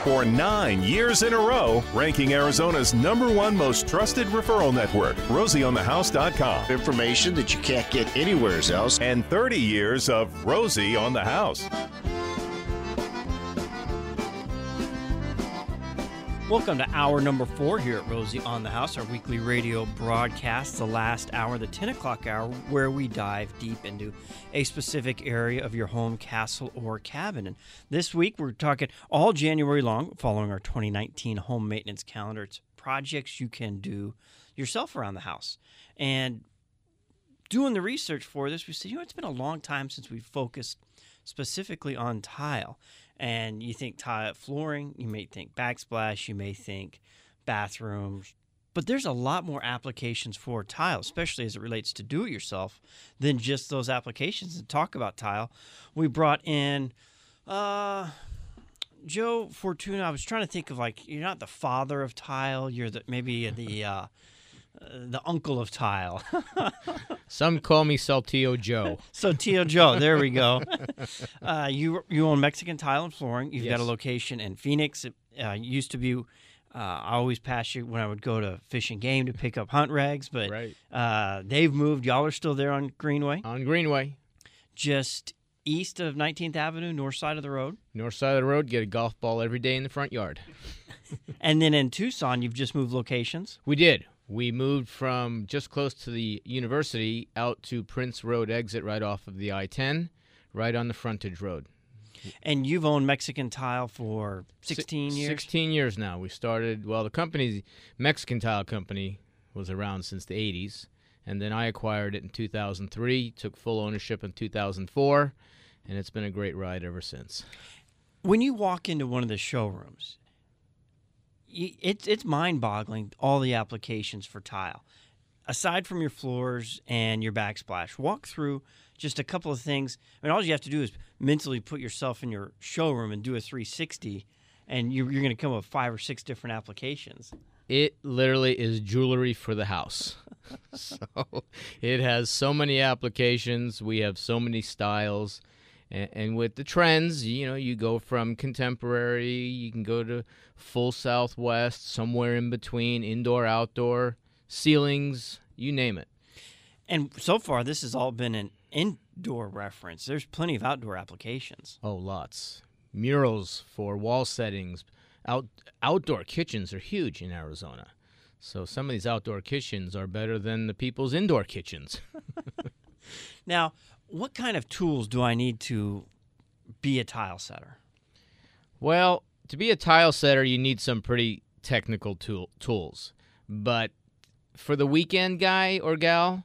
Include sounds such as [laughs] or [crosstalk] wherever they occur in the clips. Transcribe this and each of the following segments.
for nine years in a row, ranking Arizona's number one most trusted referral network, RosieOnTheHouse.com. Information that you can't get anywhere else. And 30 years of Rosie on the House. Welcome to hour number four here at Rosie on the House, our weekly radio broadcast, the last hour, the 10 o'clock hour, where we dive deep into a specific area of your home, castle, or cabin. And this week we're talking all January long, following our 2019 home maintenance calendar. It's projects you can do yourself around the house. And doing the research for this, we said, you know, it's been a long time since we've focused specifically on tile and you think tile flooring, you may think backsplash, you may think bathrooms, but there's a lot more applications for tile, especially as it relates to do it yourself, than just those applications. And talk about tile, we brought in uh, Joe Fortuna. I was trying to think of like you're not the father of tile, you're the maybe the uh, the uncle of tile. [laughs] Some call me Saltillo Joe. [laughs] Saltillo Joe, there we go. Uh, you you own Mexican Tile and Flooring. You've Yes. got a location in Phoenix. It uh, used to be. Uh, I always pass you when I would go to Fish and Game to pick up hunt rags, but Right. uh, they've moved. Y'all are still there on Greenway, On Greenway, just east of 19th Avenue, north side of the road. north side of the road, get a golf ball every day in the front yard. [laughs] And then in Tucson, you've just moved locations. We did. We moved from just close to the university out to Prince Road exit right off of the I 10, right on the frontage road. And you've owned Mexican Tile for 16 years. 16 years now. We started, well, the company, Mexican Tile Company was around since the 80s. And then I acquired it in 2003, took full ownership in 2004, and it's been a great ride ever since. when you walk into one of the showrooms, it's it's mind-boggling all the applications for tile. Aside from your floors and your backsplash, walk through just a couple of things. I mean, all you have to do is mentally put yourself in your showroom and do a 360, and you're, you're going to come up with five or six different applications. It literally is jewelry for the house. [laughs] so it has so many applications. We have so many styles. And, and with the trends, you know, you go from contemporary, you can go to full Southwest, somewhere in between, indoor, outdoor, ceilings, you name it. And so far, this has all been an indoor reference. There's plenty of outdoor applications. Oh, lots. Murals for wall settings. Out outdoor kitchens are huge in Arizona. So some of these outdoor kitchens are better than the people's indoor kitchens. [laughs] Now, what kind of tools do I need to be a tile setter? Well, to be a tile setter, you need some pretty technical tool, tools. But for the weekend guy or gal,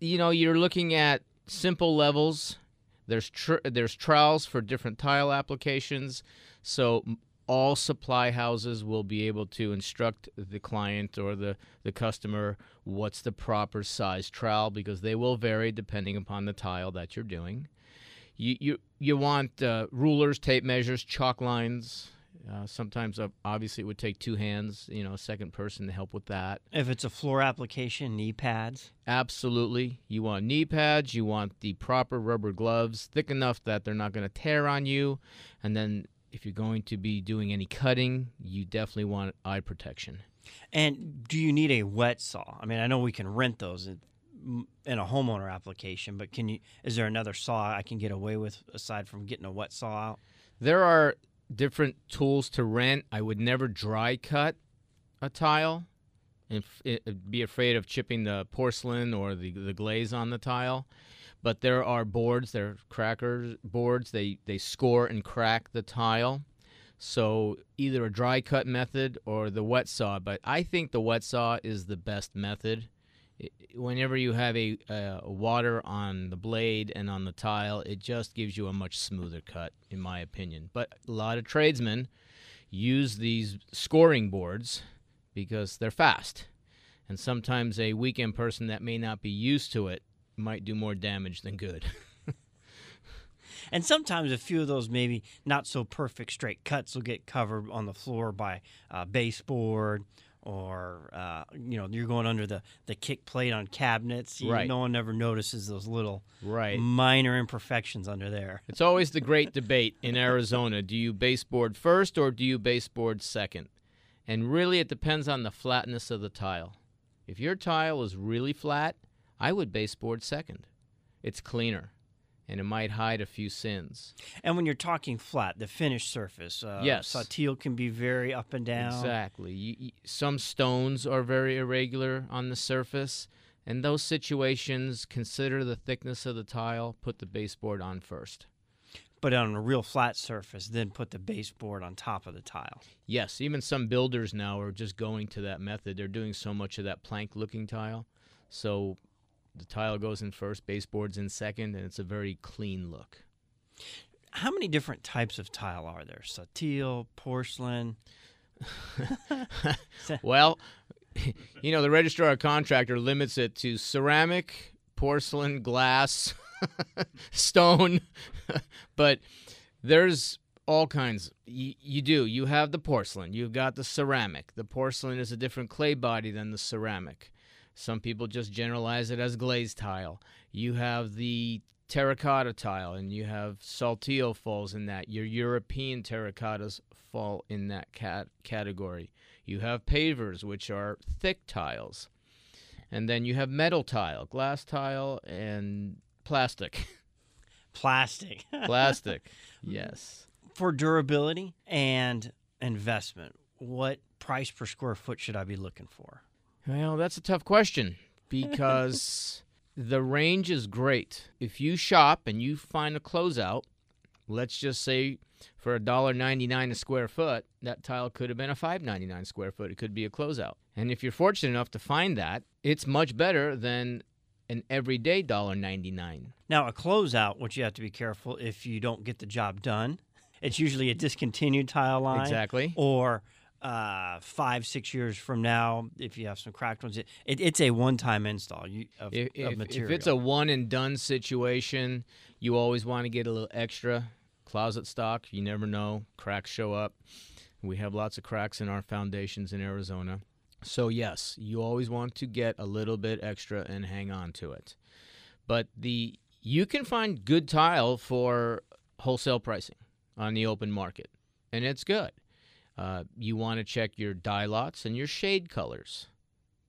you know, you're looking at simple levels. There's tr- there's trowels for different tile applications. So all supply houses will be able to instruct the client or the, the customer what's the proper size trowel because they will vary depending upon the tile that you're doing. You you you want uh, rulers, tape measures, chalk lines. Uh, sometimes, uh, obviously, it would take two hands, you know, a second person to help with that. If it's a floor application, knee pads. Absolutely. You want knee pads, you want the proper rubber gloves, thick enough that they're not going to tear on you. And then, if you're going to be doing any cutting, you definitely want eye protection. And do you need a wet saw? I mean, I know we can rent those in, in a homeowner application, but can you? Is there another saw I can get away with aside from getting a wet saw out? There are different tools to rent. I would never dry cut a tile and f- be afraid of chipping the porcelain or the, the glaze on the tile. But there are boards, there are crackers boards. They they score and crack the tile. So either a dry cut method or the wet saw. But I think the wet saw is the best method. Whenever you have a uh, water on the blade and on the tile, it just gives you a much smoother cut, in my opinion. But a lot of tradesmen use these scoring boards because they're fast. And sometimes a weekend person that may not be used to it might do more damage than good. [laughs] And sometimes a few of those maybe not so perfect straight cuts will get covered on the floor by uh, baseboard or uh, you know you're going under the the kick plate on cabinets. You- Right. No one ever notices those little Right. minor imperfections under there. It's always the great debate in Arizona. Do you baseboard first or do you baseboard second? And really, it depends on the flatness of the tile. If your tile is really flat, I would baseboard second. It's cleaner, and it might hide a few sins. And when you're talking flat, the finished surface, uh, Yes. Saltillo can be very up and down. Exactly. You, you, some stones are very irregular on the surface. In those situations, consider the thickness of the tile. Put the baseboard on first. But on a real flat surface, then put the baseboard on top of the tile. Yes, even some builders now are just going to that method. They're doing so much of that plank looking tile. So the tile goes in first, baseboard's in second, and it's a very clean look. How many different types of tile are there? Saltillo, porcelain. [laughs] Well, you know, the registrar contractor limits it to ceramic, porcelain, glass, [laughs] stone, [laughs] but there's all kinds. You, you do. You have the porcelain, you've got the ceramic. The porcelain is a different clay body than the ceramic. Some people just generalize it as glazed tile. You have the terracotta tile, and you have saltillo falls in that. Your European terracottas fall in that cat- category. You have pavers, which are thick tiles. And then you have metal tile, glass tile, and plastic. [laughs] Plastic. [laughs] plastic. Yes. For durability and investment, what price per square foot should I be looking for? Well, that's a tough question because [laughs] the range is great. If you shop and you find a closeout, let's just say for a dollar ninety nine a square foot, that tile could have been a five ninety nine square foot. It could be a closeout. And if you're fortunate enough to find that, it's much better than an everyday dollar ninety nine. Now, a closeout, which you have to be careful if you don't get the job done. It's usually a discontinued tile line. Exactly. Or uh, five, six years from now, if you have some cracked ones, it, it, it's a one time install you, of, if, of if, material. if it's a one and done situation, you always want to get a little extra closet stock. You never know, cracks show up. We have lots of cracks in our foundations in Arizona. So yes, you always want to get a little bit extra and hang on to it. But the you can find good tile for wholesale pricing on the open market, and it's good. Uh, you want to check your dye lots and your shade colors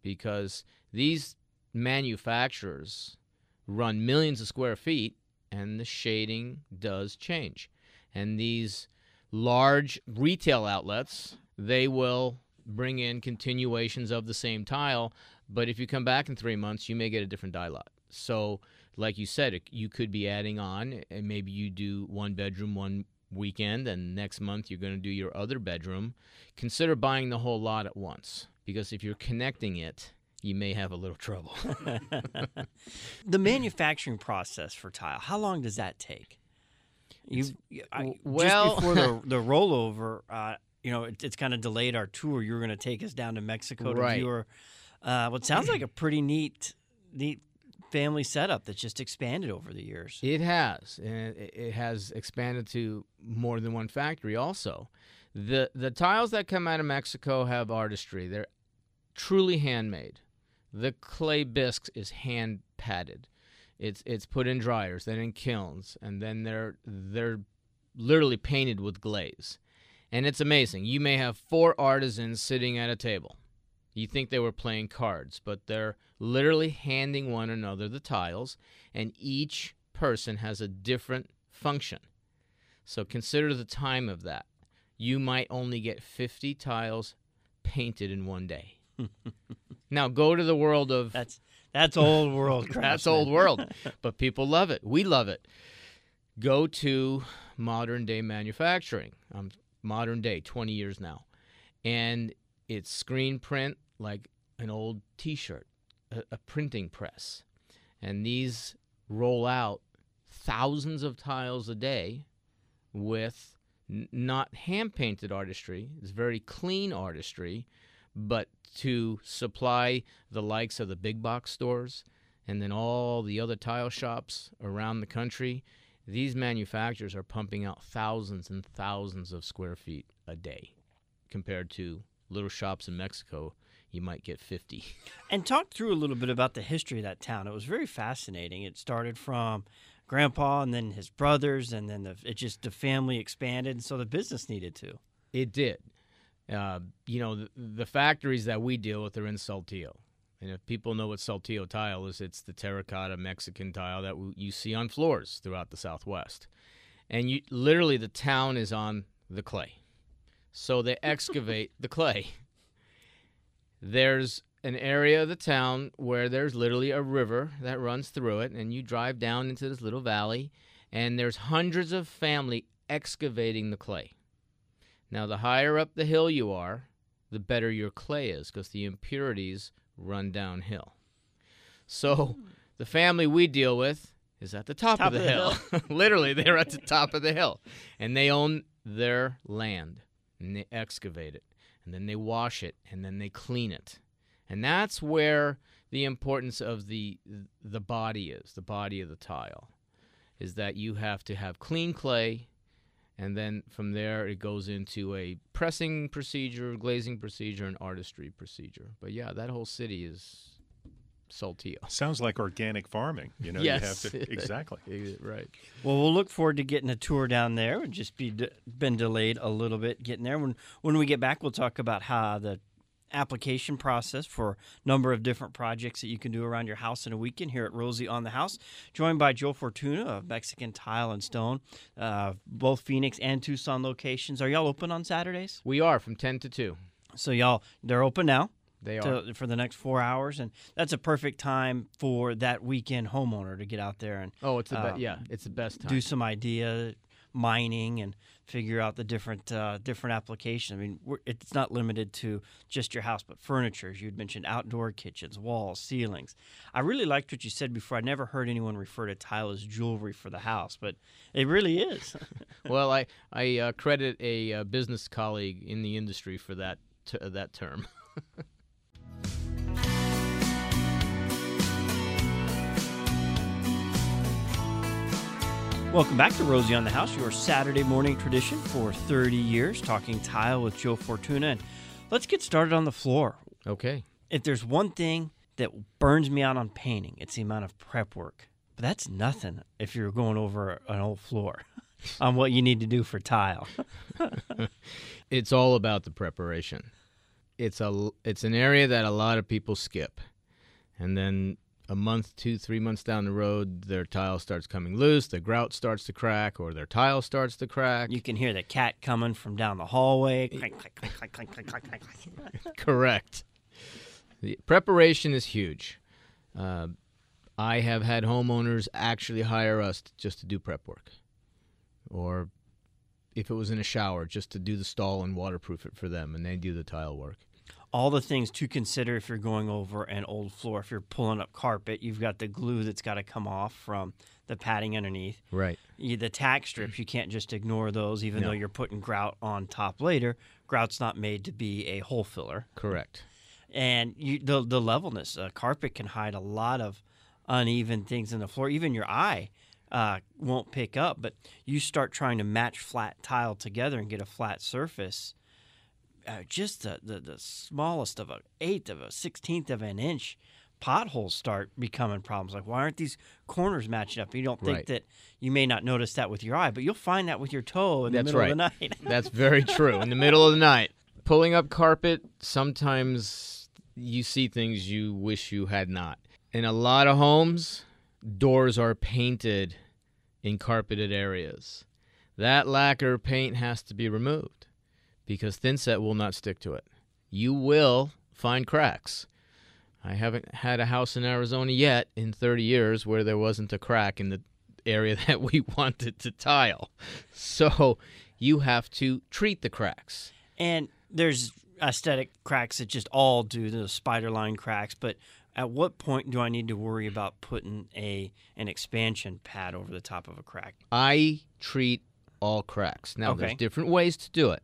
because these manufacturers run millions of square feet and the shading does change. And these large retail outlets, they will bring in continuations of the same tile, but if you come back in 3 months, you may get a different dye lot. So, like you said, you could be adding on and maybe you do one bedroom one weekend and next month you're going to do your other bedroom. Consider buying the whole lot at once because if you're connecting it, you may have a little trouble. [laughs] the manufacturing process for tile, how long does that take? You, I, well- just before the, [laughs] the rollover, uh, you know, it, it's kind of delayed our tour. You were going to take us down to Mexico to Right. view our, uh, what sounds like a pretty neat, neat family setup that's just expanded over the years. It has, and it has expanded to more than one factory. Also, the the tiles that come out of Mexico have artistry. They're truly handmade. The clay bisque is hand patted. It's it's put in dryers, then in kilns, and then they're they're literally painted with glaze. And it's amazing. You may have four artisans sitting at a table. You think they were playing cards, but they're literally handing one another the tiles, and each person has a different function. So consider the time of that. You might only get 50 tiles painted in one day. [laughs] now go to the world of That's that's old world craftsman. [laughs] that's old world, [laughs] but people love it. We love it. Go to modern day manufacturing. Um, modern day, 20 years now, and it's screen print like an old T-shirt, a, a printing press, and these roll out thousands of tiles a day with n- not hand painted artistry. It's very clean artistry, but to supply the likes of the big box stores and then all the other tile shops around the country, these manufacturers are pumping out thousands and thousands of square feet a day compared to little shops in Mexico you might get 50. [laughs] And talk through a little bit about the history of that town. It was very fascinating. It started from grandpa and then his brothers, and then the, it just the family expanded, and so the business needed to. It did. Uh, you know, the, the factories that we deal with are in Saltillo. And if people know what Saltillo tile is, it's the terracotta Mexican tile that w- you see on floors throughout the Southwest. And you literally the town is on the clay. So they [laughs] excavate the clay. There's an area of the town where there's literally a river that runs through it and you drive down into this little valley and there's hundreds of family excavating the clay. Now the higher up the hill you are, the better your clay is because the impurities run downhill. So the family we deal with is at the top, Top of the, of the hill. [laughs] Literally, they're at the top of the hill. And they own their land. And they excavate it. And then they wash it. And then they clean it. And that's where the importance of the the body is, the body of the tile. Is that you have to have clean clay and then from there it goes into a pressing procedure, glazing procedure, and artistry procedure. But yeah, that whole city is Saltillo. [laughs] Sounds like organic farming. You know, Yes. you have to [laughs] exactly. right. Well, we'll look forward to getting a tour down there. We've just be been delayed a little bit getting there. When when we get back, we'll talk about how the application process for a number of different projects that you can do around your house in a weekend here at Rosie on the House. Joined by Joe Fortuna of Mexican Tile and Stone, uh, both Phoenix and Tucson locations. Are y'all open on Saturdays? We are from 10 to 2. So y'all, they're open now. They are. To, for the next four hours, and that's a perfect time for that weekend homeowner to get out there and Oh, it's the uh, best. Yeah, it's the best time. do some idea mining and figure out the different uh, different applications. I mean, we're, it's not limited to just your house, but furniture. As you'd mentioned, outdoor kitchens, walls, ceilings. I really liked what you said before. I never heard anyone refer to tile as jewelry for the house, but it really is. [laughs] well, I I uh, credit a uh, business colleague in the industry for that t- that term. [laughs] Welcome back to Rosie on the House, your Saturday morning tradition for 30 years, talking tile with Joe Fortuna. And let's get started on the floor. okay. if there's one thing that burns me out on painting, it's the amount of prep work. But that's nothing if you're going over an old floor [laughs] on what you need to do for tile. [laughs] It's all about the preparation. It's a it's an area that a lot of people skip, and then a month, two, three months down the road, their tile starts coming loose, the grout starts to crack, or their tile starts to crack. You can hear the cat coming from down the hallway. Clank, clank, clank, clank, clank, clank, clank, clank. [laughs] Correct. The preparation is huge. Uh, I have had homeowners actually hire us just to do prep work, or if it was in a shower, just to do the stall and waterproof it for them, and they do the tile work. All the things to consider if you're going over an old floor. If you're pulling up carpet, you've got the glue that's got to come off from the padding underneath. Right. You, the tack strips, you can't just ignore those, even No. though you're putting grout on top later. Grout's not made to be a hole filler. Correct. and you the the levelness. Uh, carpet can hide a lot of uneven things in the floor. Even your eye uh, won't pick up. But you start trying to match flat tile together and get a flat surface. Uh, just the, the the smallest of a eighth of a sixteenth of an inch potholes start becoming problems. Like why aren't these corners matching up? You don't think Right. that you may not notice that with your eye, but you'll find that with your toe in the That's middle right. of the night. [laughs] That's very true. In the middle of the night, pulling up carpet, sometimes you see things you wish you had not. In a lot of homes, doors are painted in carpeted areas. That lacquer paint has to be removed because thinset will not stick to it. You will find cracks. I haven't had a house in Arizona yet in 30 years where there wasn't a crack in the area [laughs] that we wanted to tile. So you have to treat the cracks. And there's aesthetic cracks that just all do the spider line cracks, but at what point do I need to worry about putting a an expansion pad over the top of a crack? I treat all cracks. Now, Okay. there's different ways to do it.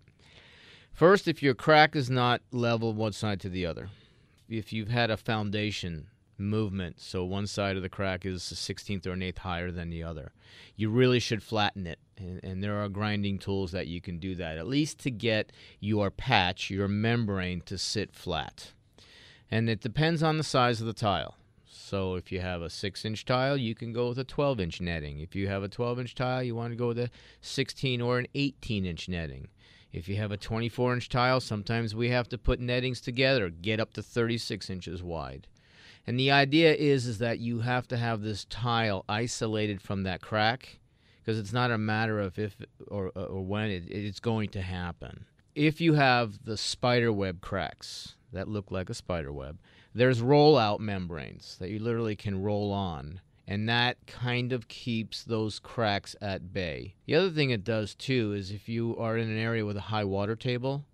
First, if your crack is not level one side to the other, if you've had a foundation movement, so one side of the crack is a 16th or an eighth higher than the other, you really should flatten it. And, and there are grinding tools that you can do that, at least to get your patch, your membrane, to sit flat. And it depends on the size of the tile. So if you have a 6 inch tile, you can go with a 12 inch netting. If you have a 12 inch tile, you want to go with a 16 or an 18 inch netting. If you have a 24 inch tile, sometimes we have to put nettings together, get up to 36 inches wide. And the idea is is that you have to have this tile isolated from that crack because it's not a matter of if or, or when it, it's going to happen. If you have the spider web cracks that look like a spider web, there's rollout membranes that you literally can roll on and that kind of keeps those cracks at bay. The other thing it does too is if you are in an area with a high water table,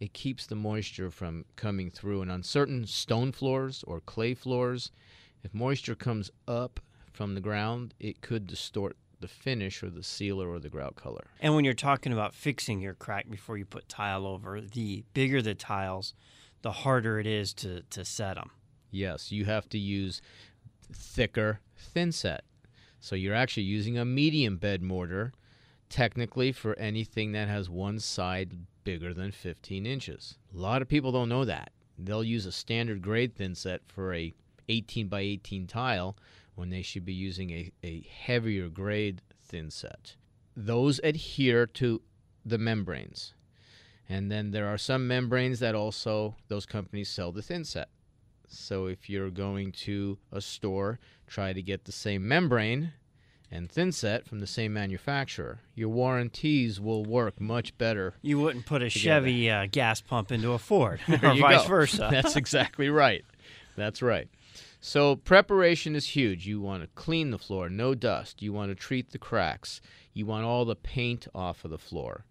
it keeps the moisture from coming through. And on certain stone floors or clay floors, if moisture comes up from the ground, it could distort the finish or the sealer or the grout color. And when you're talking about fixing your crack before you put tile over, the bigger the tiles, the harder it is to, to set them. Yes, you have to use thicker thin set. So you're actually using a medium bed mortar technically for anything that has one side bigger than 15 inches. A lot of people don't know that. They'll use a standard grade thin set for a 18 by 18 tile when they should be using a, a heavier grade thin set. Those adhere to the membranes. And then there are some membranes that also those companies sell the thin set. So if you're going to a store, try to get the same membrane and thin set from the same manufacturer. Your warranties will work much better. You wouldn't put a Together. Chevy uh, gas pump into a Ford, [laughs] or vice go. versa. [laughs] That's exactly right. That's right. So preparation is huge. You want to clean the floor, no dust. You want to treat the cracks. You want all the paint off of the floor.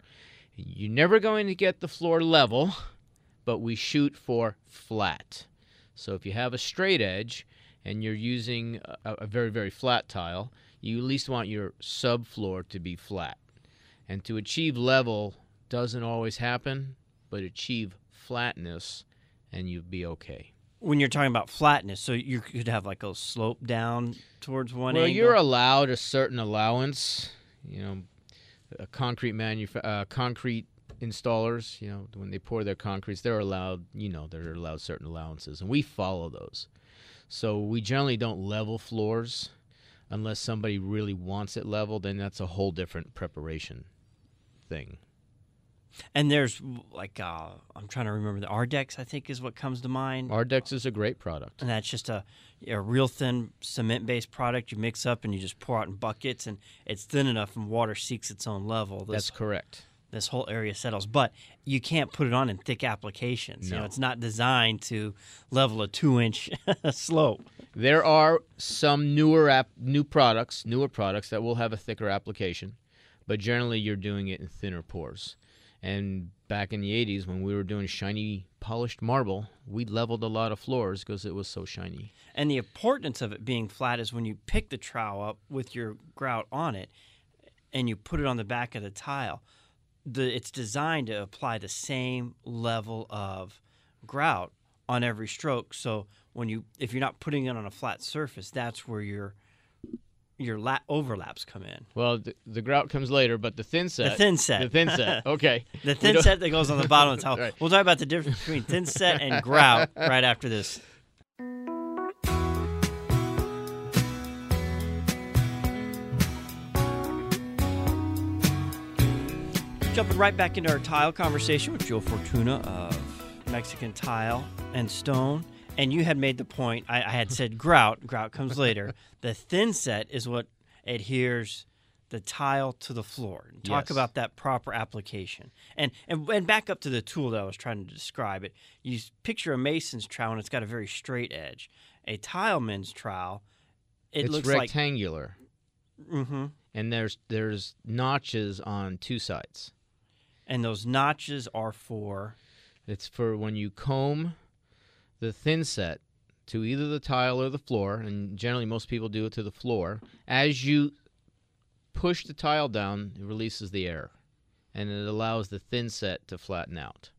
You're never going to get the floor level, but we shoot for flat. So if you have a straight edge and you're using a, a very, very flat tile, you at least want your subfloor to be flat. And to achieve level doesn't always happen, but achieve flatness and you'd be okay. when you're talking about flatness, so you could have like a slope down towards one well, angle. you're allowed a certain allowance. You know, a concrete manuf- uh, concrete installers. You know, when they pour their concretes, they're allowed. You know, they're allowed certain allowances, and we follow those. So we generally don't level floors unless somebody really wants it leveled. Then that's a whole different preparation thing. and there's like uh, I'm trying to remember the Ardex. I think is what comes to mind. Ardex is a great product. and that's just a, a real thin cement based product you mix up and you just pour out in buckets and it's thin enough and water seeks its own level this, That's correct. This whole area settles but you can't put it on in thick applications you know No. it's not designed to level a two inch [laughs] slope There are some newer app, new products, newer products that will have a thicker application, but generally you're doing it in thinner pours. And back in the 80s, when we were doing shiny polished marble, we leveled a lot of floors because it was so shiny. and the importance of it being flat is when you pick the trowel up with your grout on it and you put it on the back of the tile the it's designed to apply the same level of grout on every stroke so when you if you're not putting it on a flat surface that's where your your la- overlaps come in Well, the, the grout comes later, but the thin set. the thin set The thin set. [laughs] Okay. the thin set that goes on the bottom of the tile [laughs] Right. we'll talk about the difference between thin set and grout right after this Jumping right back into our tile conversation with Joe Fortuna of Mexican Tile and Stone. And you had made the point, I, I had said grout, grout comes later. [laughs] The thin set is what adheres the tile to the floor. Talk Yes. about that proper application. And, and and back up to the tool that I was trying to describe it. You picture a mason's trowel and it's got a very straight edge. A tileman's trowel, it it's looks like rectangular, hmm and there's there's notches on two sides. And those notches are for It's for when you comb the thin set to either the tile or the floor, and generally most people do it to the floor. As you push the tile down, it releases the air, and it allows the thin set to flatten out.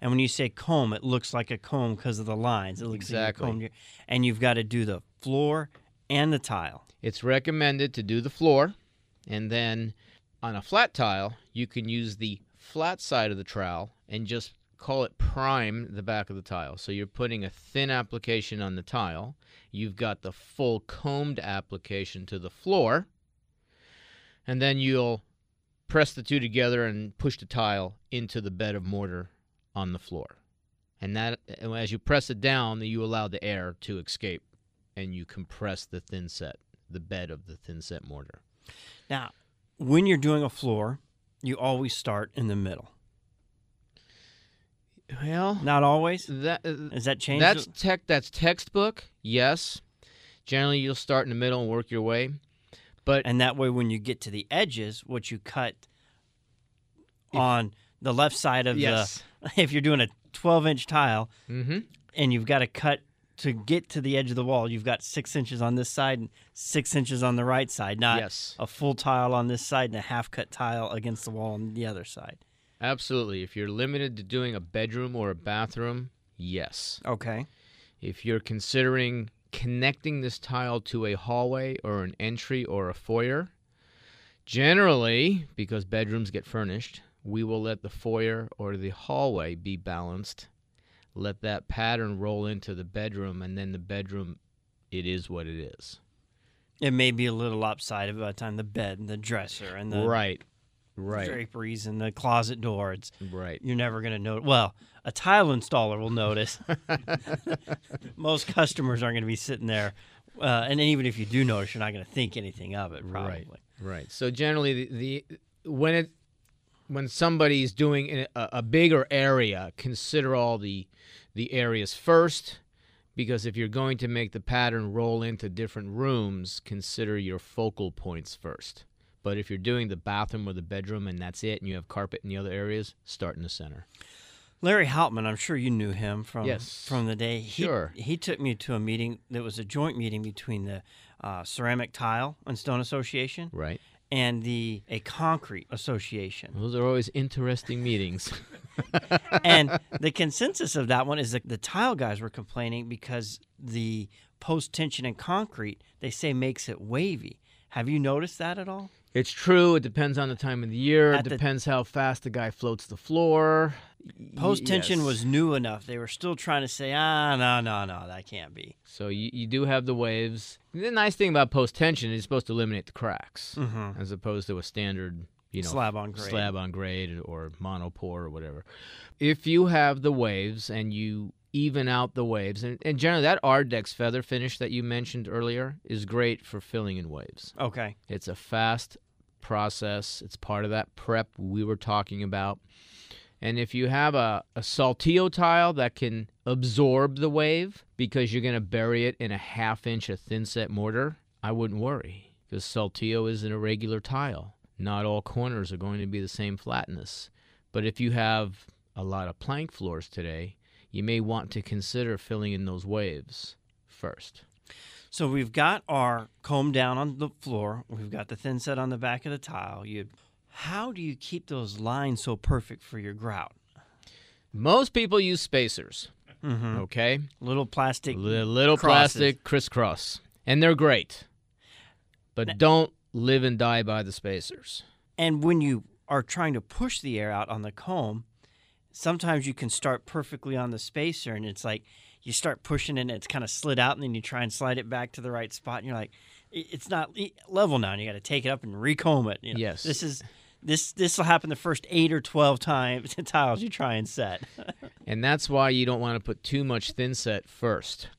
And when you say comb, it looks like a comb because of the lines. It looks Exactly. like combed your, and you've got to do the floor and the tile. It's recommended to do the floor, and then on a flat tile, you can use the flat side of the trowel and just call it prime the back of the tile. So you're putting a thin application on the tile. You've got the full combed application to the floor. And then you'll press the two together and push the tile into the bed of mortar on the floor. And that as you press it down, you allow the air to escape and you compress the thin set, the bed of the thin set mortar. Now, when you're doing a floor, you always start in the middle. Well, Not always. that uh, Is that changed? That's tech. That's textbook. Yes. Generally, you'll start in the middle and work your way. But and that way, when you get to the edges, what you cut on the left side of yes. the, [laughs] if you're doing a 12 inch tile Mm-hmm. and you've got to cut to get to the edge of the wall, you've got six inches on this side and six inches on the right side, not Yes. a full tile on this side and a half cut tile against the wall on the other side. Absolutely. If you're limited to doing a bedroom or a bathroom, yes. Okay. If you're considering connecting this tile to a hallway or an entry or a foyer, generally, because bedrooms get furnished, we will let the foyer or the hallway be balanced. Let that pattern roll into the bedroom, and then the bedroom, it is what it is. It may be a little lopsided by the time the bed and the dresser and the right. Right. draperies and the closet door. It's Right. you're never going to know. Well, a tile installer will notice. [laughs] Most customers aren't going to be sitting there, uh, and even if you do notice, you're not going to think anything of it. Probably. Right. Right. So generally, the, the when it when somebody's doing a, a bigger area, consider all the the areas first, because if you're going to make the pattern roll into different rooms, consider your focal points first. But if you're doing the bathroom or the bedroom and that's it, and you have carpet in the other areas, start in the center. Larry Hauptman, I'm sure you knew him from Yes. from the day. He, Sure. He took me to a meeting that was a joint meeting between the uh, Ceramic Tile and Stone Association Right. And the a Concrete Association. Those are always interesting meetings. [laughs] and the consensus of that one is that the tile guys were complaining because the post tension in concrete they say makes it wavy. Have you noticed that at all? It's true. It depends on the time of the year. At It the- depends how fast the guy floats the floor. Post tension Yes. was new enough. They were still trying to say, ah, no, no, no, that can't be. So you, you do have the waves. The nice thing about post tension is it's supposed to eliminate the cracks, Mm-hmm. as opposed to a standard, you know, Slab on grade. slab on grade or monopore or whatever. If you have the waves and you even out the waves, and, and generally that Ardex feather finish that you mentioned earlier is great for filling in waves. Okay. It's a fast process. It's part of that prep we were talking about. And if you have a, a saltillo tile that can absorb the wave because you're going to bury it in a half inch of thin set mortar, I wouldn't worry because saltillo is an irregular tile. Not all corners are going to be the same flatness. But if you have a lot of plank floors today, you may want to consider filling in those waves first. So we've got our comb down on the floor. We've got the thin set on the back of the tile. You, how do you keep those lines so perfect for your grout? Most people use spacers, Mm-hmm. okay? Little plastic. Li- little crosses. plastic crisscross, and they're great. But don't live and die by the spacers. And when you are trying to push the air out on the comb, sometimes you can start perfectly on the spacer, and it's like you start pushing it, and it's kind of slid out, and then you try and slide it back to the right spot, and you're like, it's not level now, and you got to take it up and recomb it. you know. Yes. this is this this will happen the first eight or twelve times [laughs] tiles you try and set. [laughs] And that's why you don't want to put too much thin set first.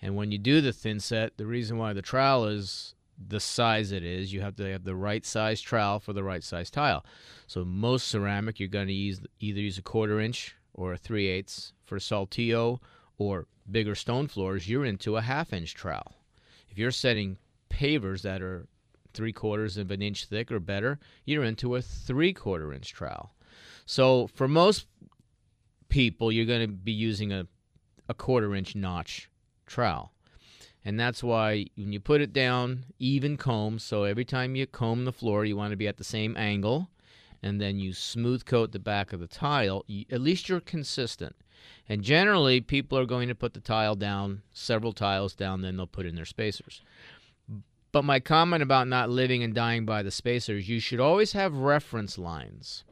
And when you do the thin set, the reason why the trowel is the size it is, you have to have the right size trowel for the right size tile. So most ceramic, you're going to use either use a quarter inch or a three eighths. For saltillo or bigger stone floors, you're into a half inch trowel. If you're setting pavers that are three quarters of an inch thick or better, you're into a three quarter inch trowel. So for most people, you're going to be using a, a quarter inch notch trowel. And that's why when you put it down, even comb, so every time you comb the floor, you want to be at the same angle, and then you smooth coat the back of the tile, you, at least you're consistent. And generally, people are going to put the tile down, several tiles down, then they'll put in their spacers. But my comment about not living and dying by the spacers, you should always have reference lines.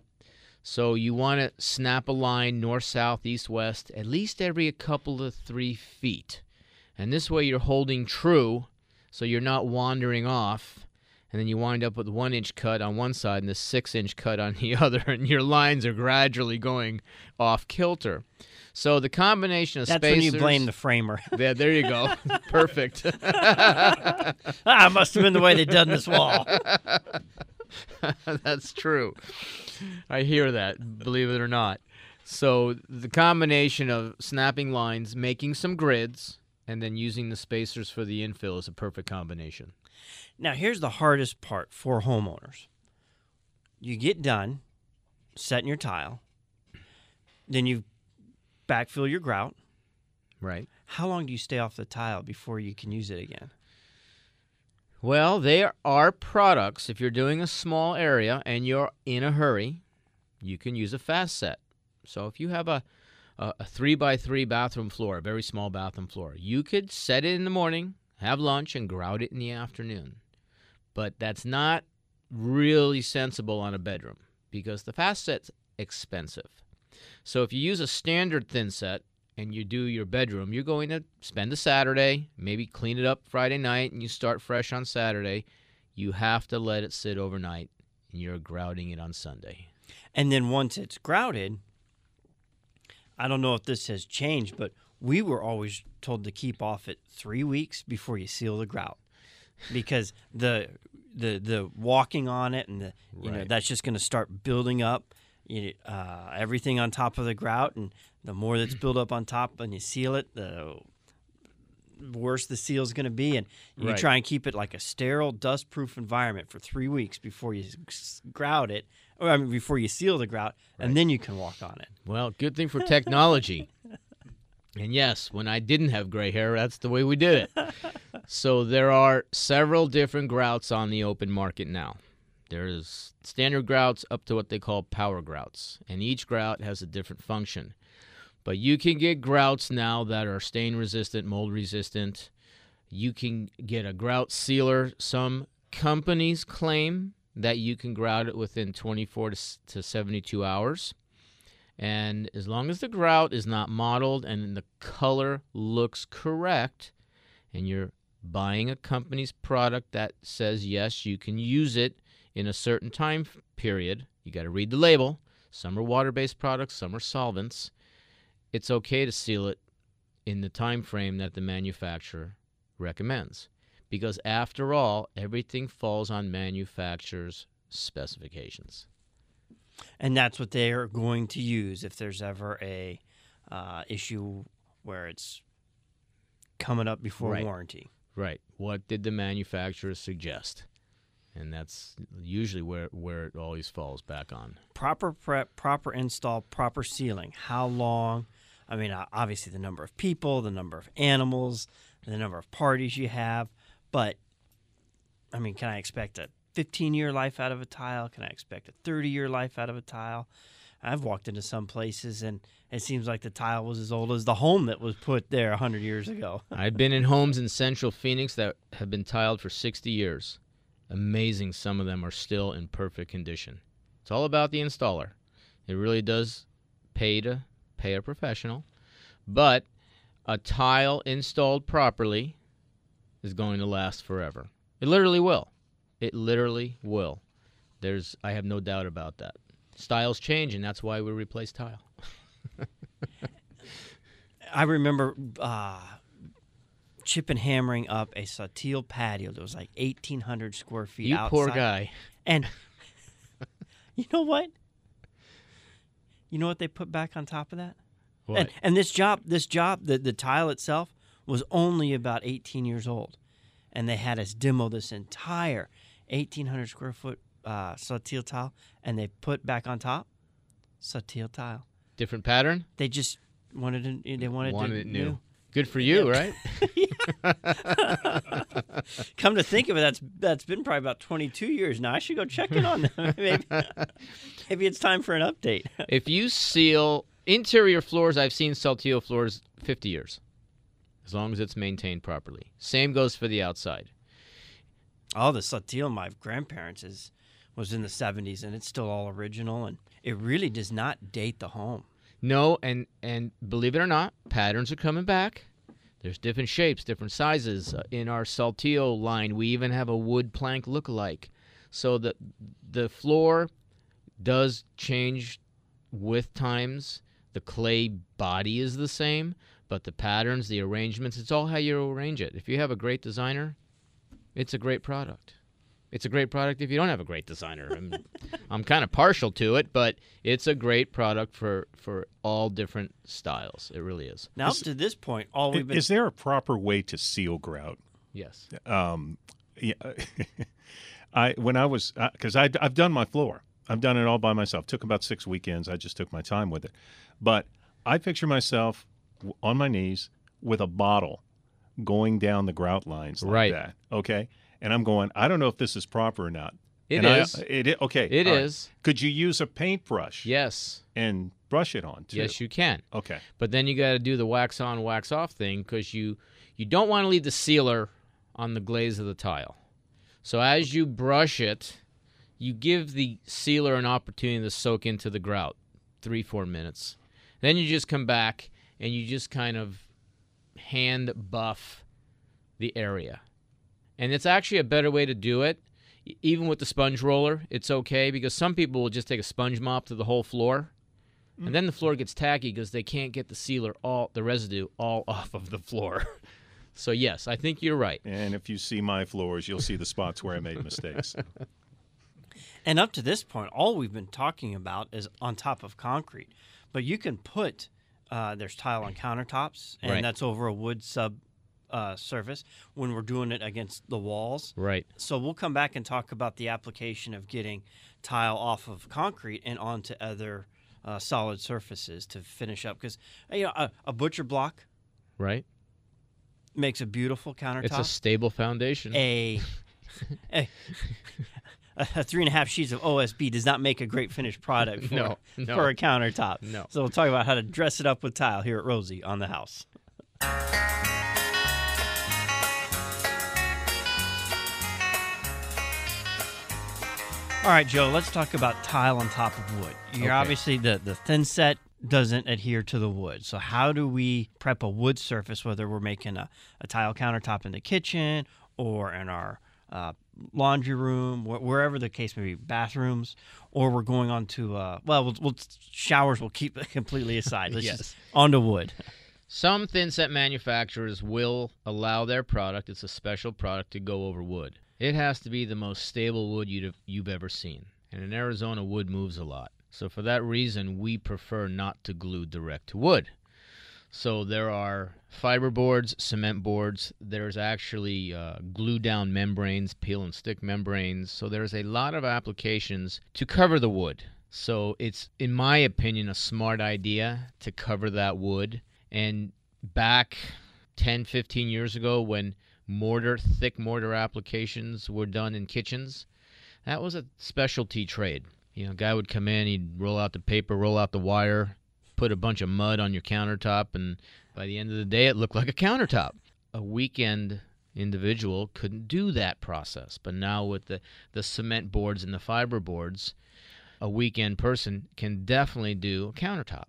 So you want to snap a line north, south, east, west, at least every couple of three feet. And this way you're holding true, so you're not wandering off. And then you wind up with one inch cut on one side and the six inch cut on [laughs] the other, and your lines are gradually going off kilter. So the combination of That's spacers. when you blame the framer. [laughs] Yeah, there you go. [laughs] Perfect. ah, must have been the way they done this wall. That's true. I hear that, believe it or not. So the combination of snapping lines, making some grids, and then using the spacers for the infill is a perfect combination. Now, here's the hardest part for homeowners. You get done setting your tile, then you backfill your grout. Right. How long do you stay off the tile before you can use it again? Well, there are products. If you're doing a small area and you're in a hurry, you can use a fast set. So if you have a, a, three by three bathroom floor, a very small bathroom floor, you could set it in the morning, have lunch, and grout it in the afternoon. But that's not really sensible on a bedroom because the fast set's expensive. So if you use a standard thin set and you do your bedroom, you're going to spend a Saturday, maybe clean it up Friday night, and you start fresh on Saturday. You have to let it sit overnight, and you're grouting it on Sunday. And then once it's grouted, I don't know if this has changed, but we were always told to keep off it three weeks before you seal the grout, because the the the walking on it and the you know that's just going to start building up. You, uh, everything on top of the grout, and the more that's built up on top, and you seal it, the worse the seal is going to be. And you Right. try and keep it like a sterile, dust-proof environment for three weeks before you grout it, or I mean, before you seal the grout, and then you can walk on it. Well, good thing for technology. [laughs] and yes, when I didn't have gray hair, that's the way we did it. so there are several different grouts on the open market now. There's standard grouts up to what they call power grouts, and each grout has a different function. But you can get grouts now that are stain resistant, mold resistant. You can get a grout sealer. Some companies claim that you can grout it within 24 to 72 hours. And as long as the grout is not mottled and the color looks correct, and you're buying a company's product that says yes, you can use it in a certain time period, you got to read the label. Some are water-based products, some are solvents. It's okay to seal it in the time frame that the manufacturer recommends. Because after all, everything falls on manufacturer's specifications. and that's what they are going to use if there's ever a uh, issue where it's coming up before Right. warranty. Right. What did the manufacturer suggest? And that's usually where, where it always falls back on. Proper prep, proper install, proper sealing. How long? I mean, obviously the number of people, the number of animals, the number of parties you have, but I mean, can I expect a 15 year life out of a tile? Can I expect a 30 year life out of a tile? I've walked into some places and it seems like the tile was as old as the home that was put there 100 years ago. [laughs] I've been in homes in central Phoenix that have been tiled for 60 years. Amazing, some of them are still in perfect condition. It's all about the installer. It really does pay to pay a professional, but a tile installed properly is going to last forever. It literally will. It literally will. There's I have no doubt about that. Styles change and that's why we replace tile. [laughs] I remember uh, chip and hammering up a Saltillo patio that was like 1,800 square feet You outside. poor guy. And [laughs] [laughs] you know what? You know what they put back on top of that? What? And, and this job, this job, the, the tile itself was only about 18 years old. And they had us demo this entire 1,800 square foot uh, Saltillo tile, and they put back on top Saltillo tile. Different pattern? They just wanted to, they wanted, Wanted to it new. Good for you, right? [laughs] [laughs] Come to think of it, that's that's been probably about 22 years now. I should go check in on them. [laughs] maybe, maybe it's time for an update. if you seal interior floors, I've seen Saltillo floors 50 years, as long as it's maintained properly. Same goes for the outside. All the Saltillo my grandparents is was in the 70s, and it's still all original. And it really does not date the home. No, and and believe it or not, patterns are coming back. There's different shapes, different sizes. Uh, in our Saltillo line, we even have a wood plank look-alike. So the the floor does change with times. The clay body is the same, but the patterns, the arrangements, it's all how you arrange it. If you have a great designer, it's a great product. It's a great product if you don't have a great designer. I'm, [laughs] I'm kind of partial to it, but it's a great product for for all different styles. It really is. Now, up to this point, all we've been Is there a proper way to seal grout? Yes. Um, yeah, [laughs] I when I was because I I've done my floor. I've done it all by myself. Took about six weekends. I just took my time with it, but I picture myself on my knees with a bottle going down the grout lines like Right. that. Okay, and I'm going. I don't know if this is proper or not. It and I- it okay. It is. right. is. Could you use a paintbrush? Yes. And brush it on too. Yes, you can. Okay. But then you got to do the wax on, wax off thing because you you don't want to leave the sealer on the glaze of the tile. So as you brush it, you give the sealer an opportunity to soak into the grout, three four minutes. Then you just come back and you just kind of hand buff the area, and it's actually a better way to do it. Even with the sponge roller, it's okay because some people will just take a sponge mop to the whole floor and then the floor gets tacky because they can't get the sealer all the residue all [laughs] off of the floor. so yes, I think you're right. And if you see my floors, you'll see the spots where I made mistakes. And up to this point, all we've been talking about is on top of concrete. But you can put uh, there's tile on countertops, and Right. that's over a wood sub uh, surface when we're doing it against the walls. Right. So we'll come back and talk about the application of getting tile off of concrete and onto other uh, solid surfaces to finish up. Because you know a, a butcher block Right. makes a beautiful countertop. It's a stable foundation. a, [laughs] a a three and a half sheets of OSB does not make a great finished product for, [laughs] No, no. for a countertop. No. So we'll talk about how to dress it up with tile here at Rosie on the house. All right, Joe, let's talk about tile on top of wood. You're Okay. obviously the, the thin set doesn't adhere to the wood. So how do we prep a wood surface, whether we're making a, a tile countertop in the kitchen or in our uh, laundry room, wh- wherever the case may be, bathrooms, or we're going on to, uh, well, we'll, we'll, showers we'll keep [laughs] completely aside. Let's Yes. onto wood. Some thin set manufacturers will allow their product, it's a special product, to go over wood. It has to be the most stable wood you'd have, you've ever seen. And in Arizona, wood moves a lot. So for that reason, we prefer not to glue direct to wood. So there are fiber boards, cement boards. There's actually uh, glue down membranes, peel and stick membranes. So there's a lot of applications to cover the wood. So it's, in my opinion, a smart idea to cover that wood. And back 10, 15 years ago, when mortar, thick mortar applications were done in kitchens, that was a specialty trade. You know, guy would come in, he'd roll out the paper, roll out the wire, put a bunch of mud on your countertop, and by the end of the day, it looked like a countertop. A weekend individual couldn't do that process, but now with the, the cement boards and the fiber boards, a weekend person can definitely do a countertop.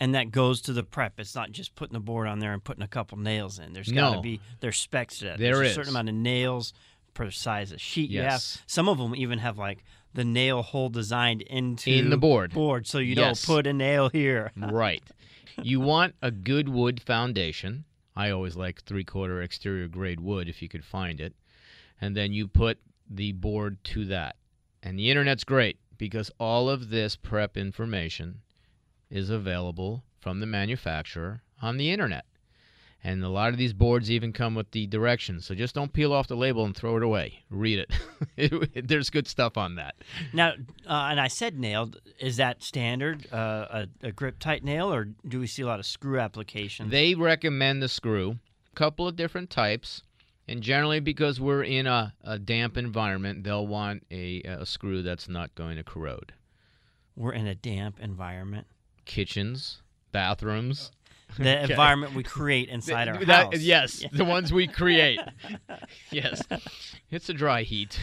And that goes to the prep. It's not just putting the board on there and putting a couple nails in. There's got to No. be there's specs to that. There there's is. a certain amount of nails per size of sheet you have. Yes. Some of them even have like the nail hole designed into In the board. Board, so you Yes. don't put a nail here. [laughs] right. You want a good wood foundation. I always like three quarter exterior grade wood if you could find it. And then you put the board to that. And the internet's great because all of this prep information is available from the manufacturer on the internet. And a lot of these boards even come with the directions. So just don't peel off the label and throw it away. Read it. [laughs] There's good stuff on that. Now, uh, and I said nailed. Is that standard, uh, a, a grip tight nail, or do we see a lot of screw applications? They recommend the screw, a couple of different types, and generally because we're in a, a damp environment, they'll want a, a screw that's not going to corrode. We're in a damp environment. Kitchens, bathrooms. The [laughs] environment we create inside our That- house. Yes, the ones we create. [laughs] yes, it's a dry heat.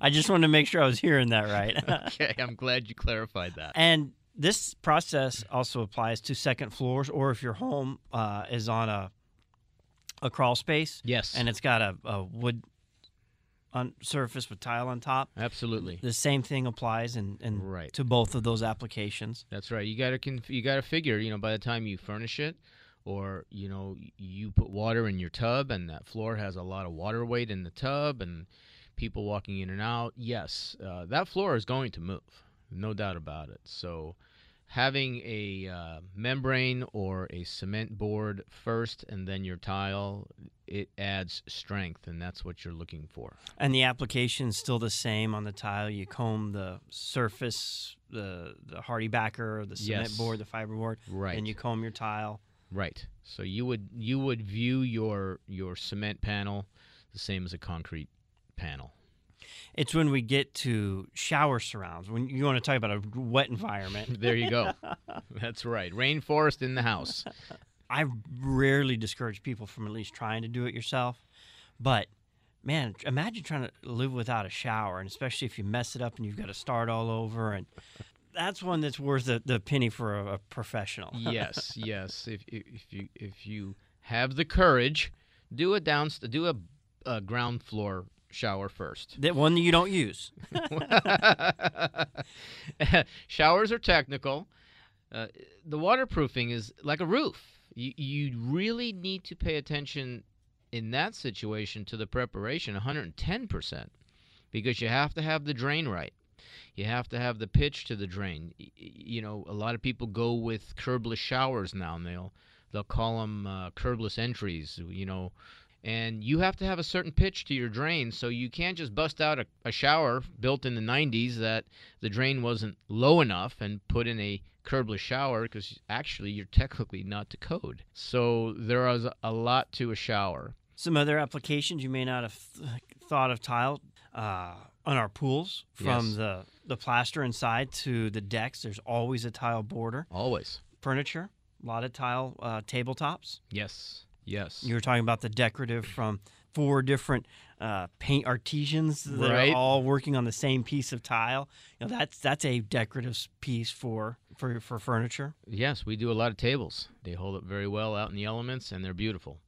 I just wanted to make sure I was hearing that right. [laughs] okay, I'm glad you clarified that. and this process also applies to second floors, or if your home uh, is on a a crawl space Yes, and it's got a, a wood on surface with tile on top. absolutely. The same thing applies and and Right. to both of those applications. That's right. You gotta conf- you gotta figure. You know, by the time you furnish it, or you know, you put water in your tub, and that floor has a lot of water weight in the tub, and people walking in and out. Yes, uh, that floor is going to move, no doubt about it. So, having a uh, membrane or a cement board first, and then your tile, it adds strength, and that's what you're looking for. And the application is still the same on the tile. You comb the surface, the the HardieBacker, the cement Yes. board, the fiberboard, Right. and you comb your tile. Right. So you would you would view your your cement panel the same as a concrete panel. It's when we get to shower surrounds. When you want to talk about a wet environment, [laughs] There you go. [laughs] That's right. Rainforest in the house. I rarely discourage people from at least trying to do it yourself. But man, imagine trying to live without a shower, and especially if you mess it up and you've got to start all over. And that's one that's worth the, the penny for a, a professional. [laughs] yes, yes. If, if if you if you have the courage, do a down do a, a ground floor shower first. that one that you don't use. [laughs] [laughs] Showers are technical. Uh, the waterproofing is like a roof. You, you really need to pay attention in that situation to the preparation 110% because you have to have the drain right. You have to have the pitch to the drain. You know, a lot of people go with curbless showers now, and they'll they'll call them uh, curbless entries. You know, and you have to have a certain pitch to your drain, so you can't just bust out a, a shower built in the 90s that the drain wasn't low enough and put in a curbless shower because actually you're technically not to code. So there is a lot to a shower. Some other applications you may not have th- thought of tile uh, on our pools, from Yes. the the plaster inside to the decks. There's always a tile border. Always. Furniture, a lot of tile uh, tabletops. Yes. Yes. You were talking about the decorative from four different uh, paint artisans that Right. are all working on the same piece of tile. You know, that's that's a decorative piece for for for furniture. yes, we do a lot of tables. They hold up very well out in the elements and they're beautiful.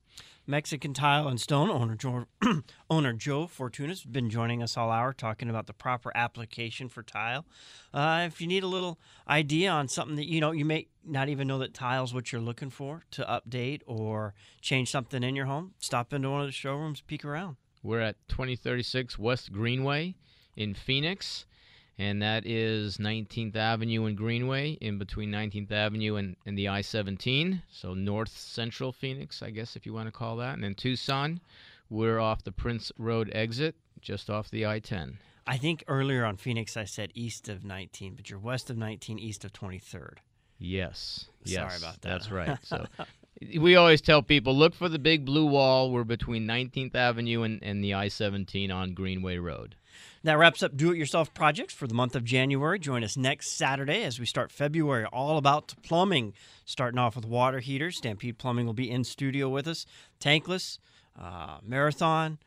Mexican Tile and Stone owner Joe, [clears throat] owner Joe Fortuna's been joining us all hour talking about the proper application for tile. Uh, if you need a little idea on something that you know you may not even know that tile's what you're looking for to update or change something in your home, stop into one of the showrooms, peek around. We're at 2036 West Greenway in Phoenix, and that is 19th Avenue and Greenway, in between 19th Avenue and, and the I 17. So north central Phoenix, I guess, if you want to call that. And then Tucson, we're off the Prince Road exit, just off the I 10. I think earlier on Phoenix I said east of 19, but you're west of 19, east of 23rd. Yes. Sorry yes, about that. That's right. So [laughs] we always tell people look for the big blue wall. We're between 19th Avenue and, and the I 17 on Greenway Road. That wraps up Do It Yourself projects for the month of January. Join us next Saturday as we start February all about plumbing. Starting off with water heaters. Stampede Plumbing will be in studio with us. Tankless, uh, marathon,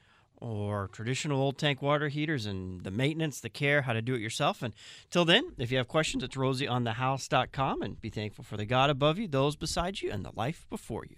or traditional old tank water heaters and the maintenance, the care, how to do it yourself. And till then, if you have questions, it's rosieonthehouse.com and be thankful for the God above you, those beside you, and the life before you.